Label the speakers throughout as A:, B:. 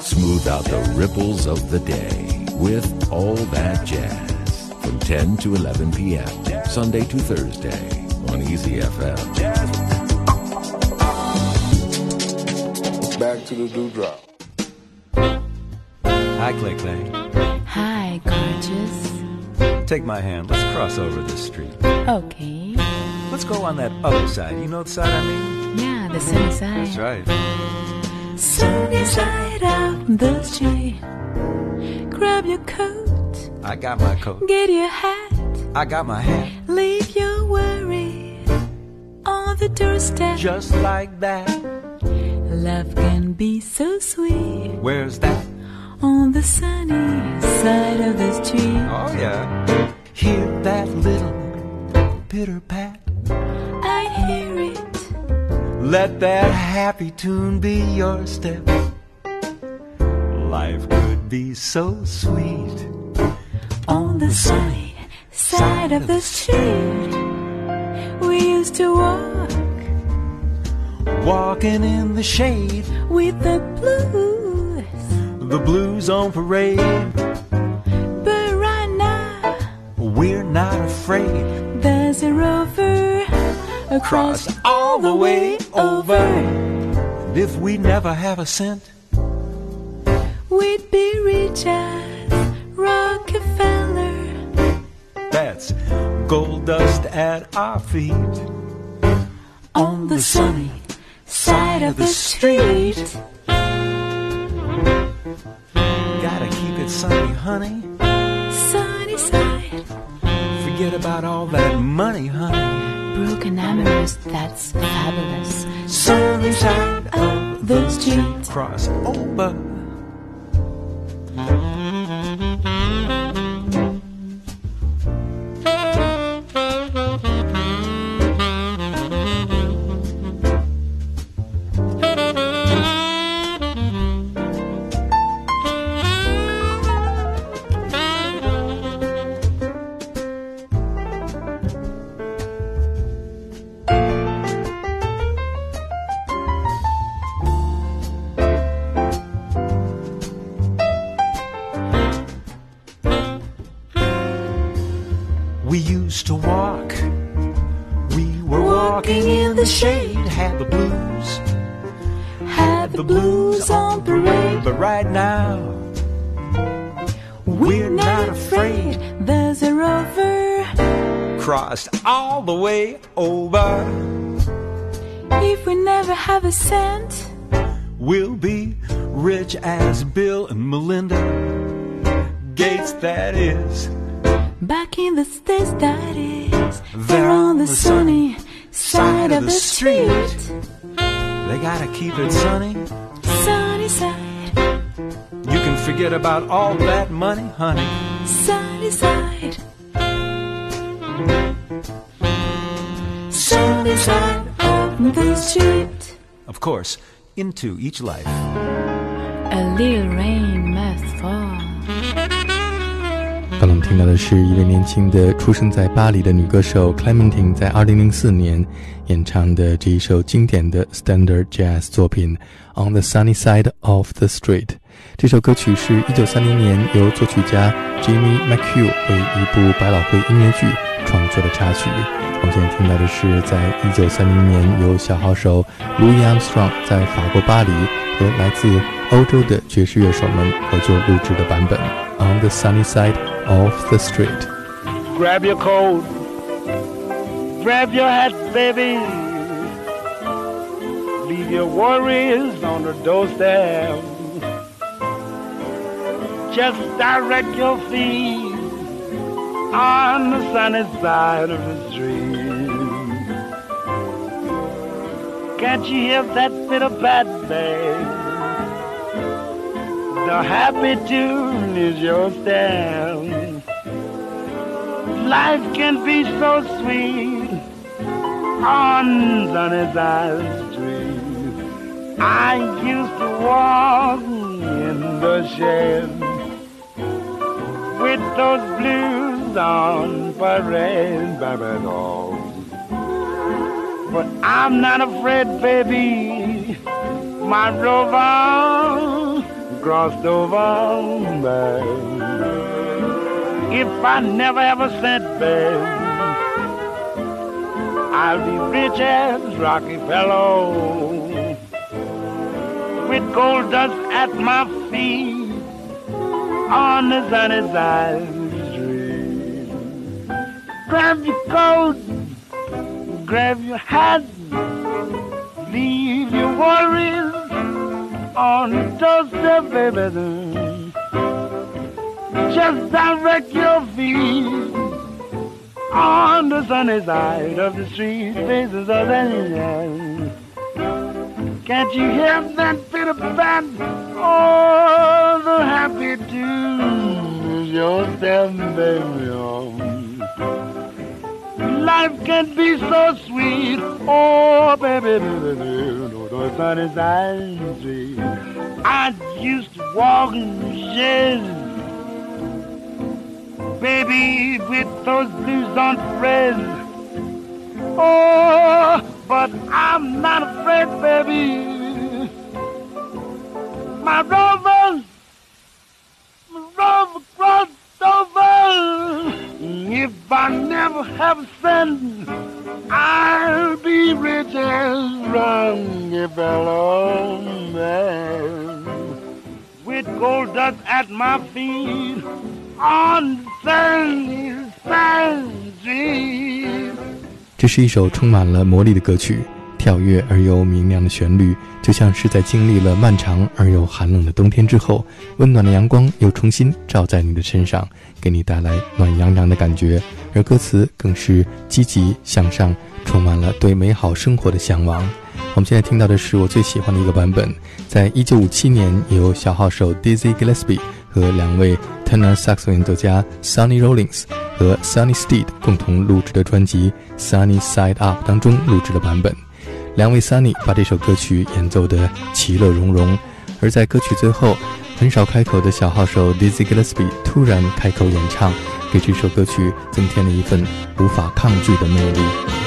A: Smooth out the ripples of the day with All That Jazz from 10 to 11 p.m. Sunday to Thursday on Easy FM.
B: Back to the dewdrop.
C: Hi, Clay Clay.
D: Hi, gorgeous.
C: Take my hand. Let's cross over this street.
D: Okay.
C: Let's go on that other side. You know the side I mean?
D: Yeah, the sunny side.
C: That's right.
D: Sunny side of the street. Grab your coat,
C: I got my coat.
D: get your hat,
C: I got my hat.
D: leave your worries on the doorstep.
C: Just like that.
D: Love can be so sweet
C: Where's that?
D: on the sunny side of the street.
C: Oh, yeah. Hear that little pitter pat.
D: I hear it.
C: Let that happy tune be your step. Life could be so sweet.
D: On the sunny side of the street, we used to walk
C: Walking in the shade,
D: with the blues.
C: the blues on parade.
D: But right now,
C: We're not afraid.
D: Across
C: Cross all the way over.
D: over.
C: If we never have a cent,
D: We'd be rich as Rockefeller.
C: that's gold dust at our feet.
D: On the sunny side of the street.
C: Gotta keep it sunny, honey.
D: Sunny side.
C: Forget about all that money, honey.
D: Broken amorous, that's fabulous.
C: Sunny side
D: of oh, the street.
C: Cross over. Used to walk. We were walking in the shade. Had the blues.
D: Had the blues on parade.
C: But right now,
D: We're not afraid. There's a rover.
C: crossed all the way over.
D: If we never have a cent,
C: We'll be rich as Bill and Melinda Gates, that is.
D: Back in the States, that is.
C: They're
D: on the sunny side of the street.
C: They gotta keep it sunny.
D: Sunny side,
C: You can forget about all that money, honey.
D: sunny side. Sunny side of the street.
C: Of course, into each life.
D: A little rain must fall.
E: 听到的是一位年轻的出生在巴黎的女歌手 Clementine 在2004年演唱的这一首经典的 Standard Jazz 作品《On the Sunny Side of the Street》。这首歌曲是一九三零年由作曲家 Jimmy McHugh 为一部百老汇音乐剧创作的插曲。我们现在听到的是在一九三零年由小号手 Louis Armstrong 在法国巴黎和来自欧洲的爵士乐手们合作录制的版本。On the sunny side of the
F: street。Grab your coat, grab your hat, baby. Leave your worries on the doorstep. Just direct your feet on the sunny side of the street. Can't you hear that bit of bad babe? The happy tune is your style. Life can be so sweet on sunny side street. I used to walk in the shade with those blues on parade, baby doll. But I'm not afraid, baby. my rover crossed over back. If I never ever sent back, I'll be rich as Rockefeller with gold dust at my feet on the sunny side of the street. Grab your coat, grab your hat, leave your worries on doorstep, baby. Just direct your feet on the sunny side of the street, faces of the Can't you hear that bit of band? Oh, the happy tune yourself, baby. Life can be so sweet. Oh, baby, baby, baby, the sunny side of the street. I used to walk in the shade baby, with those blues on thread. Oh, but I'm not afraid, baby. My rover, my rover crossed I never have a cent, I'll be rich as Rockefeller man. With gold dust at my feet on
E: 这是一首充满了魔力的歌曲， 跳跃而又明亮的旋律，就像是在经历了漫长而又寒冷的冬天之后，温暖的阳光又重新照在你的身上，给你带来暖洋洋的感觉。而歌词更是积极向上，充满了对美好生活的向往。我们现在听到的是我最喜欢的一个版本，在一九五七年由小号手 Dizzy Gillespie 和两位。tenor saxophone 作家 Sonny Rollins 和 Sonny Steed 共同录制的专辑《Sunny Side Up》当中录制的版本。两位 Sunny 把这首歌曲演奏得其乐融融，而在歌曲最后，很少开口的小号手 Dizzy Gillespie 突然开口演唱，给这首歌曲增添了一份无法抗拒的魅力。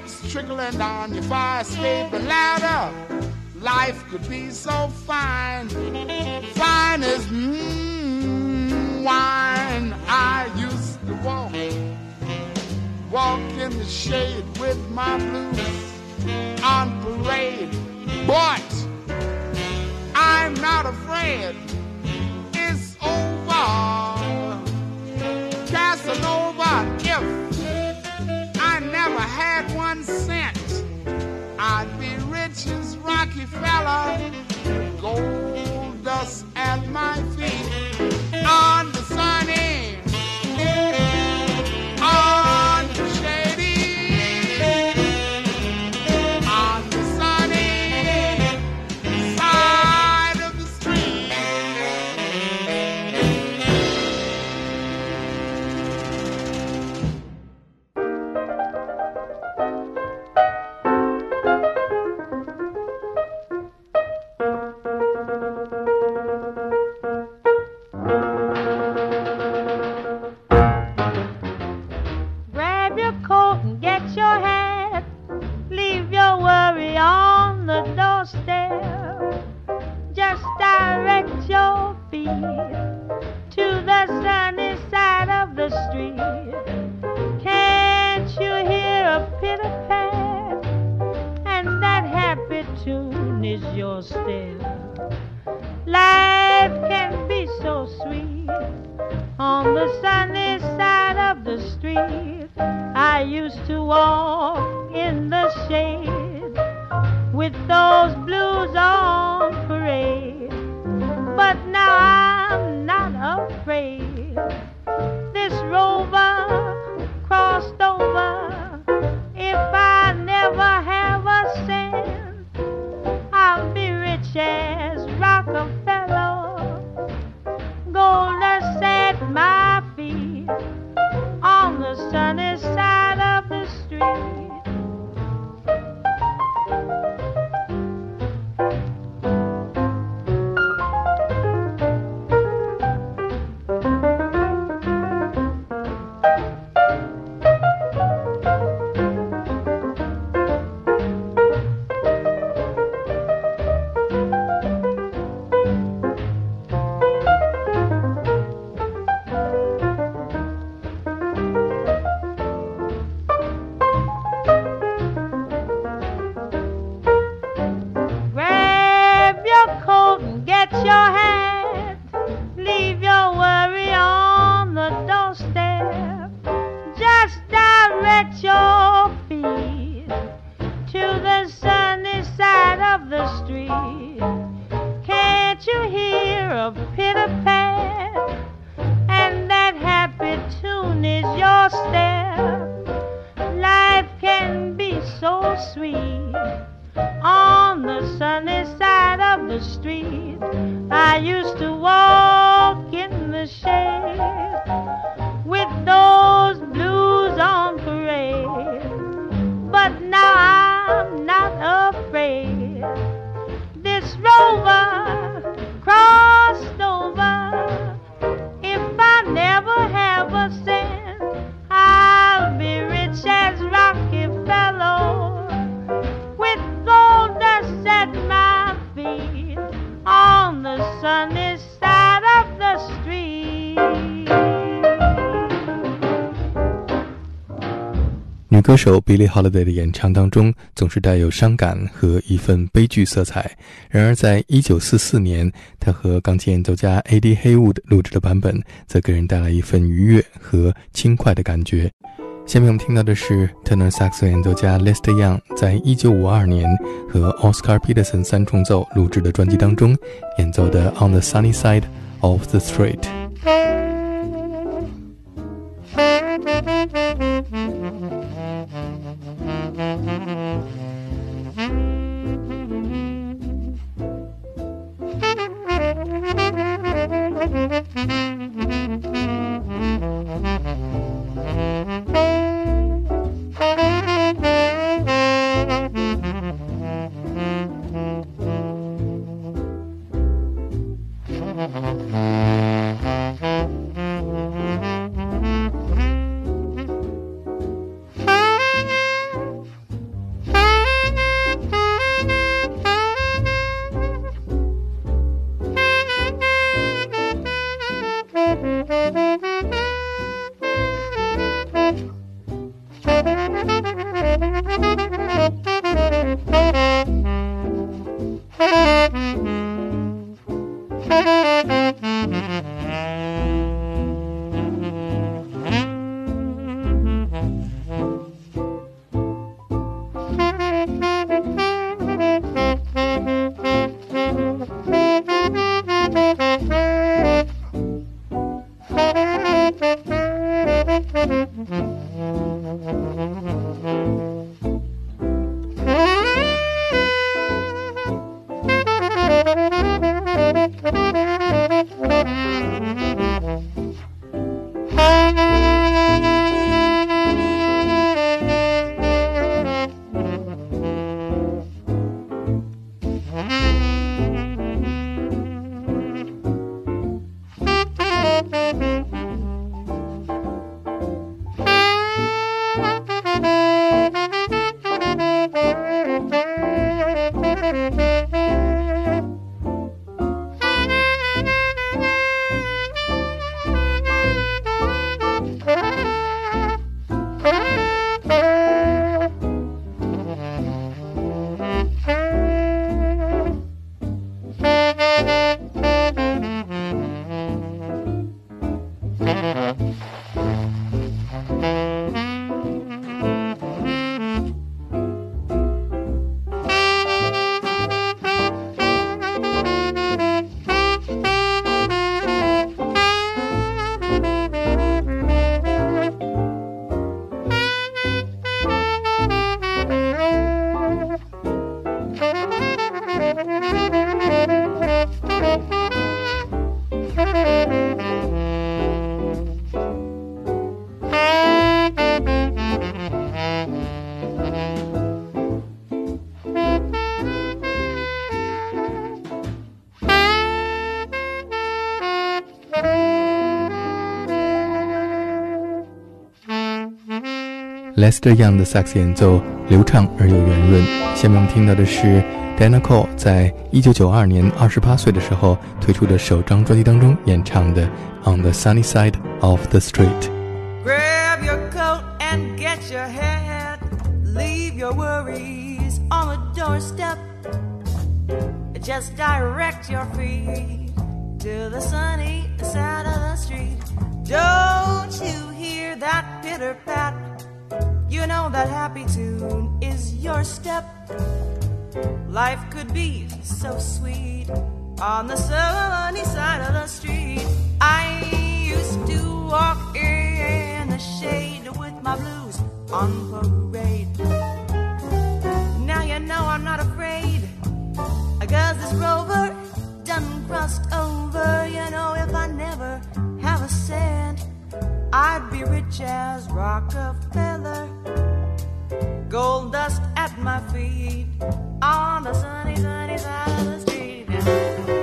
G: Raindrops trickling down your fire escape ladder? Life could be so fine, fine as mm, wine. I used to walk, walk in the shade with my blues on parade, but I'm not afraid. It's over. Rockefeller, gold dust at my feet
H: to the sunny side of the street. Can't you hear a pitter pat? And that happy tune is your step. Life can be so sweet on the sunny side of the street. I used to walk in the shade with those
E: 歌手 Billie Holiday 的演唱当中总是带有伤感和一份悲剧色彩。然而，在1944年，他和钢琴演奏家 A.D. Haywood 录制的版本，则给人带来一份愉悦和轻快的感觉。下面我们听到的是 tenor saxon 演奏家 Lester Young 在1952年和 Oscar Peterson 三重奏录制的专辑当中演奏的《On the Sunny Side of the Street》。
H: 嗯嗯嗯
E: Lester Young 的萨克斯演奏流畅而又圆润。下面我们听到的是 Diana Krall 在1992年28岁的时候推出的首张专辑当中演唱的《On the Sunny Side of the Street》。
I: Grab your coat and get your hat. Leave your worries on the doorstep. Just direct your feet to the sunny side of the street. Don't you hear that pitter pat? You know that happy tune is your step. Life could be so sweet on the sunny side of the street. I used to walk in the shade with my blues on parade. Now you know I'm not afraid. Cause this rover done crossed over. You know, if I never have a cent, I'd be rich as Rockefeller. Gold dust at my feet on the sunny, sunny side of the street.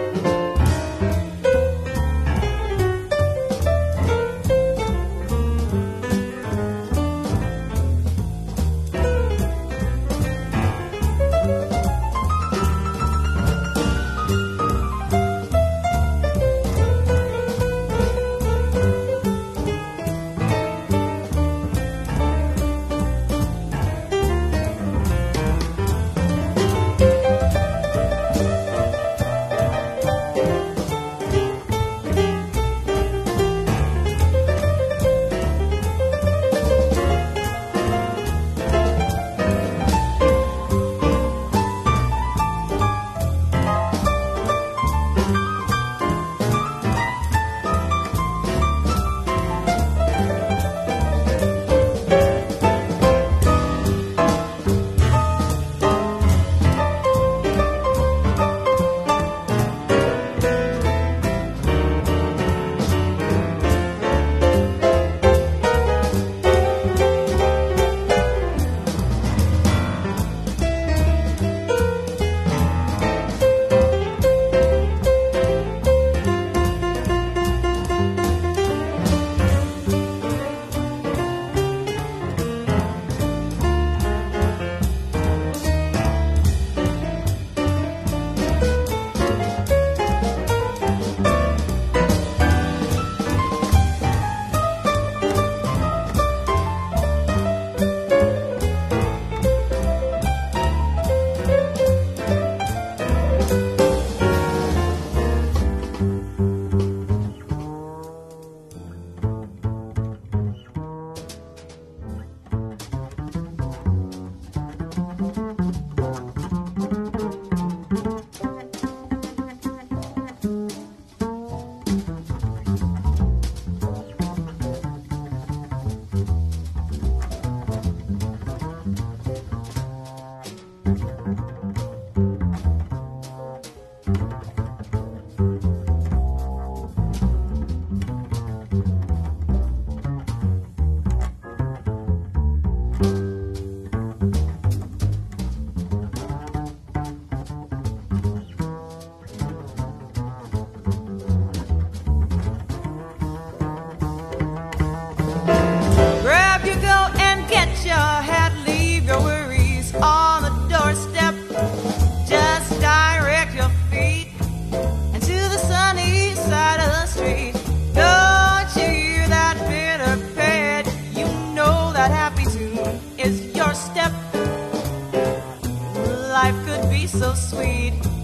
J: so sweet.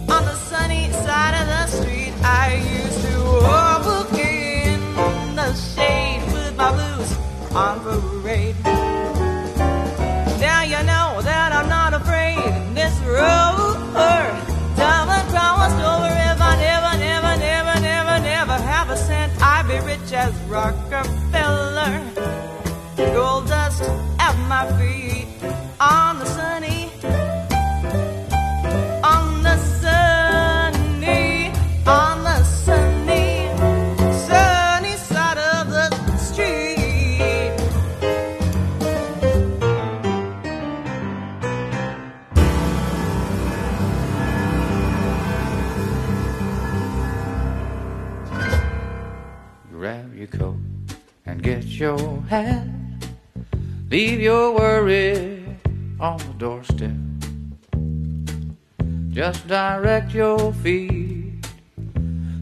J: Just direct your feet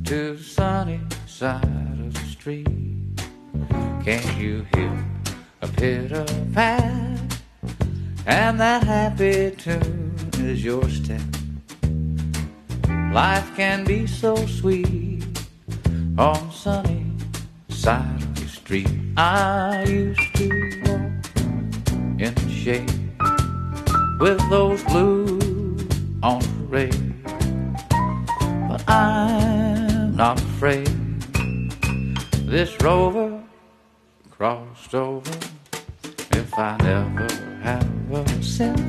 J: to the sunny side of the street. Can't you hear a pitter pat? And that happy tune is your step. Life can be so sweet on the sunny side of the street. I used to walk in the shade with those blues on But I'm not afraid. This rover crossed over. If I never have a cent,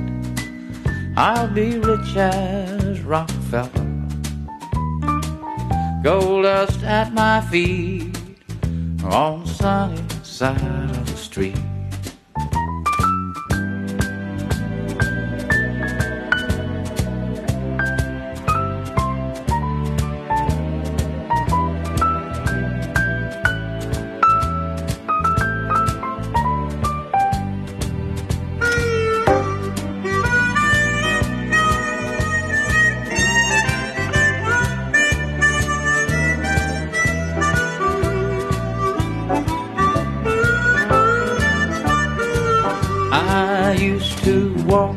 J: I'll be rich as Rockefeller. Gold dust at my feet on the sunny side of the street. Walk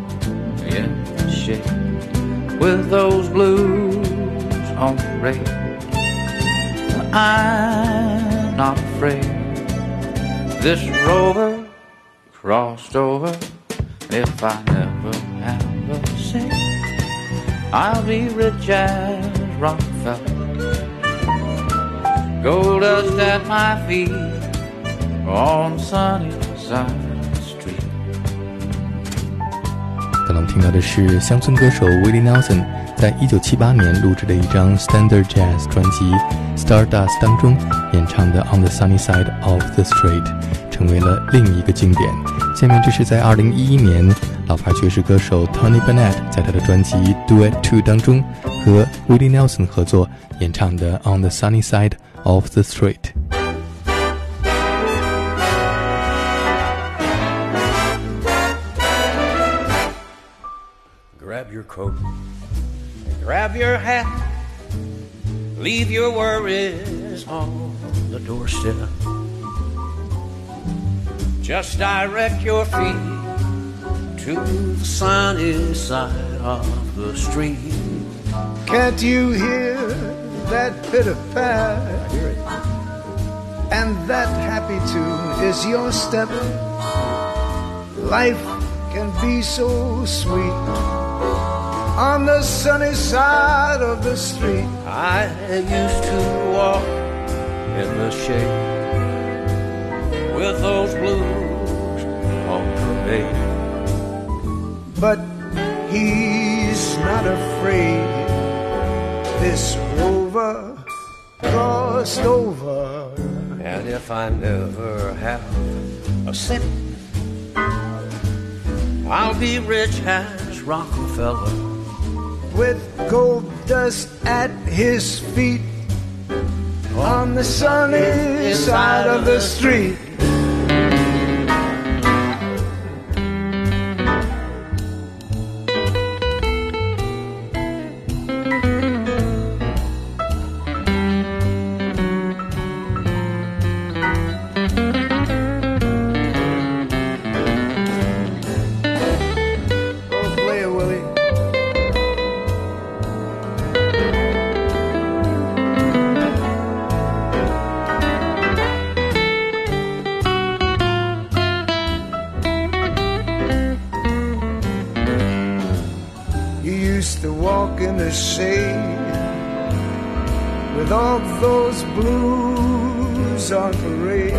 J: in the shade with those blues on. But I'm not afraid. This rover crossed over. If I never have a cent, I'll be rich as Rockefeller. Gold dust at my feet on sunny side
E: 刚刚听到的是乡村歌手 Willie Nelson 在一九七八年录制的一张 Standard Jazz 专辑《Stardust》当中演唱的《On the Sunny Side of the Street》，成为了另一个经典。下面这是在二零一一年老牌爵士歌手 Tony Bennett 在他的专辑《Duet Two》当中和 Willie Nelson 合作演唱的《On the Sunny Side of the Street》。
K: Grab your grab your hat, leave your worries on the doorstep. Just direct your feet to the sunny side of the street.
L: Can't you hear that pitter pat? And that happy tune is your step. Life can be so sweet on the sunny side of the street.
K: I used to walk in the shade with those blues on parade.
L: But he's not afraid. This rover crossed over.
K: And if I never have a cent, I'll be rich as Rockefeller.
L: With gold dust at his feet on the sunny side of the street.
M: With all those blues on parade.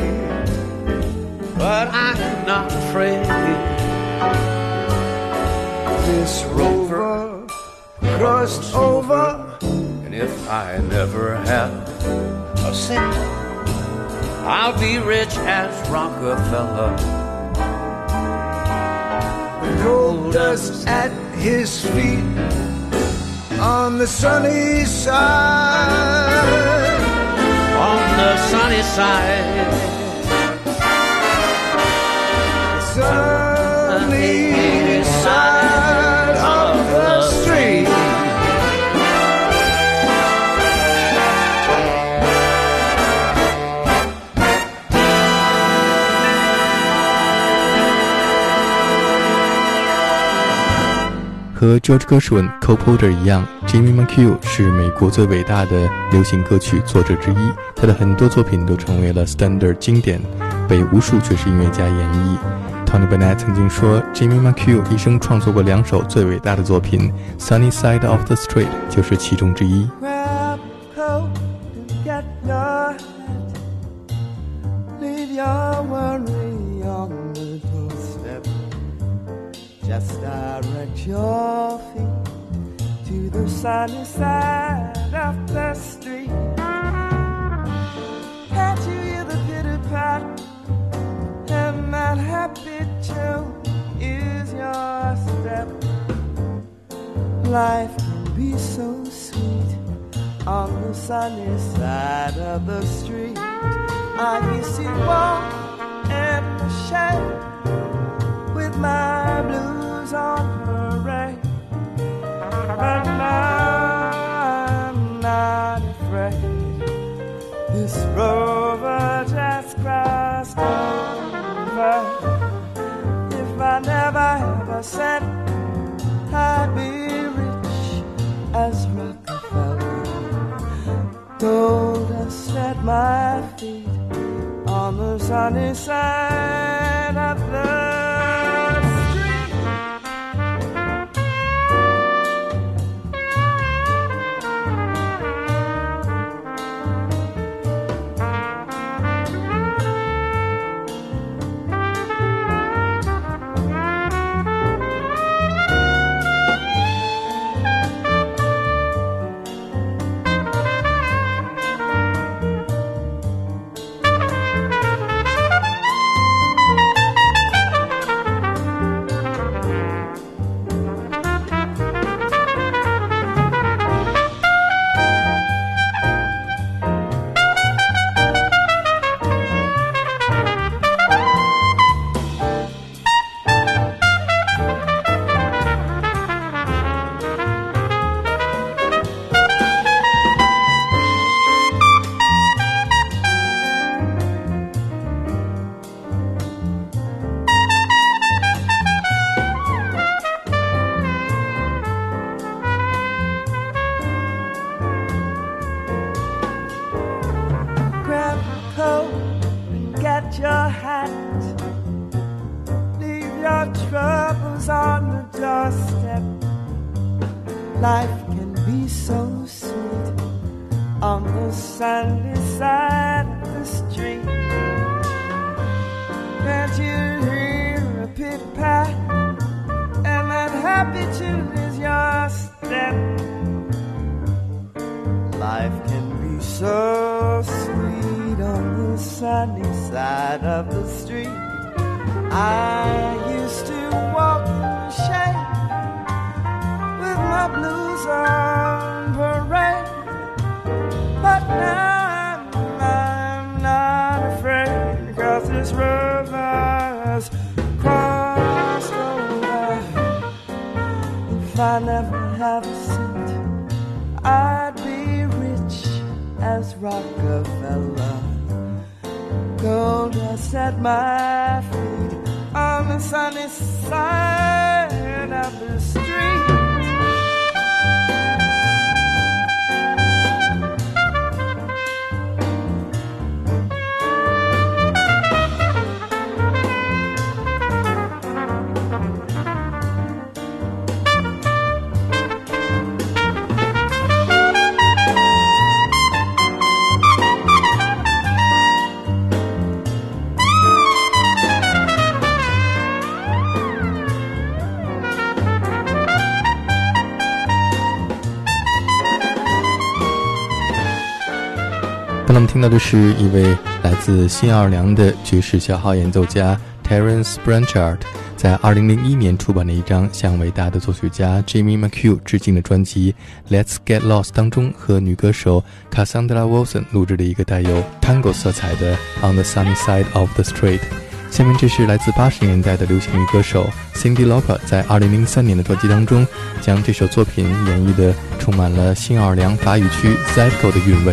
K: But I'm not afraid.
M: This rover crossed over,
K: And if I never have a cent, I'll be rich as Rockefeller.
M: the gold dust at his feet on the sunny side.
K: On the sunny side,
M: sunny
E: 和 George Gershwin、Cole Porter 一样，Jimmy McHugh 是美国最伟大的流行歌曲作者之一。他的很多作品都成为了 standard 经典，被无数爵士音乐家演绎。Tony Bennett 曾经说，Jimmy McHugh 一生创作过两首最伟大的作品，《Sunny Side of the Street》就是其中之一。
M: Just direct your feet to the sunny side of the street. Can't you hear the pitter pat? And that happy tune is your step. Life can be so sweet on the sunny side of the street. I used to walk the shade with my blues on parade. Now I'm not afraid. This rover just crossed over. If I never a cent, I'd be rich as Rockefeller. Gold dust at my feet on the sunny side your hat. Leave your troubles on the doorstep. Life can be so sweet on the sunny side of the street. Can't you hear a pit pat? And that happy tune is your step. Life can be so sweet on the sunny side of the street. I used to walk in shade with my blues on parade, but now I'm, I'm not afraid because this river's crossed over. If I never have a cent, I'd be rich as Rockefeller. Gold dust at my feet on the sunny side of the street.
N: 听到的是一位来自新奥尔良的爵士小号演奏家 Terence Branchard 在2001年出版的一张向伟大的作曲家 Jimmy McHugh 致敬的专辑《Let's Get Lost》当中，和女歌手 Cassandra Wilson 录制的一个带有 Tango 色彩的《On the Sunny Side of the Street》。下面这是来自八十年代的流行女歌手 Cindy Lauper 在二零零三年的专辑当中，将这首作品演绎的充满了新奥尔良法语区 zipgo 的韵味。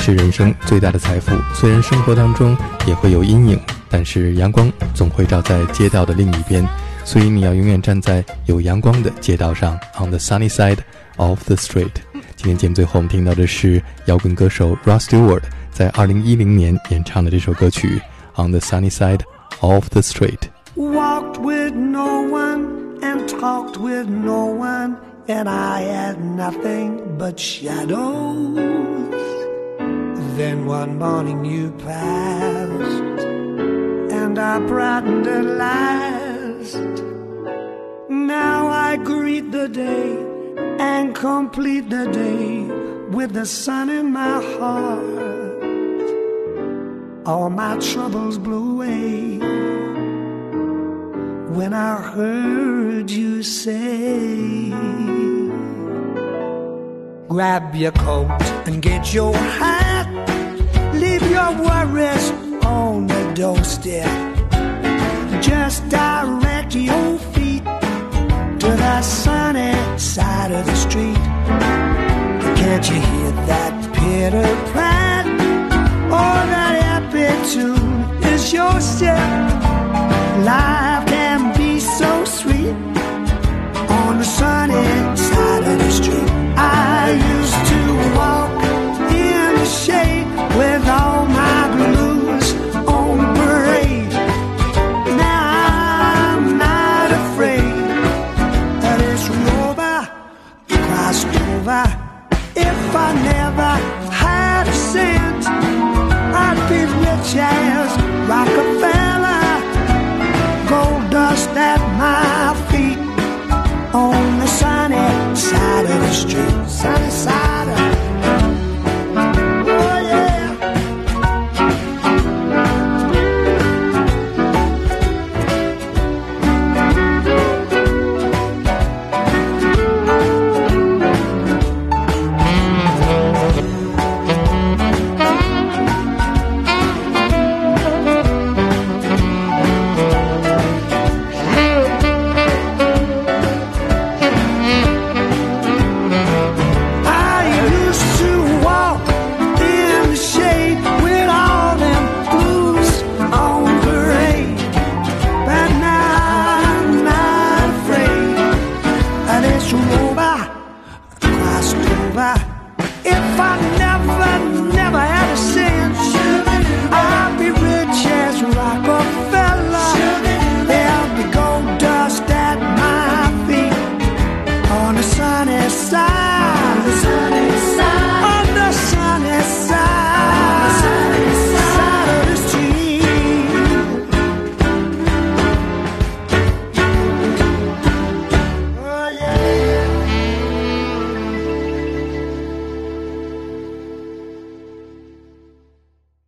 N: 是人生最大的财富。虽然生活当中也会有阴影，但是阳光总会照在街道的另一边。所以你要永远站在有阳光的街道上，on the sunny side of the street。今天节目最后我们听到的是摇滚歌手 r o s Stewart 在2010年演唱的这首歌曲《On the Sunny Side of the Street》。
O: Walked with no one and talked with no one, and I had nothing but shadows. Then one morning you passed, and I brightened at last. Now I greet the day and complete the day with the sun in my heart. All my troubles blew away when I heard you say, Grab your coat and get your hat worries on the doorstep. Just direct your feet to the sunny side of the street. Can't you hear that pitter pat? Oh, that happy tune is your step. Life can be so sweet on the sunny side of the street. if I had a cent, I'd be rich as Rockefeller. Gold dust at my feet on the sunny side of the street. Sunny side.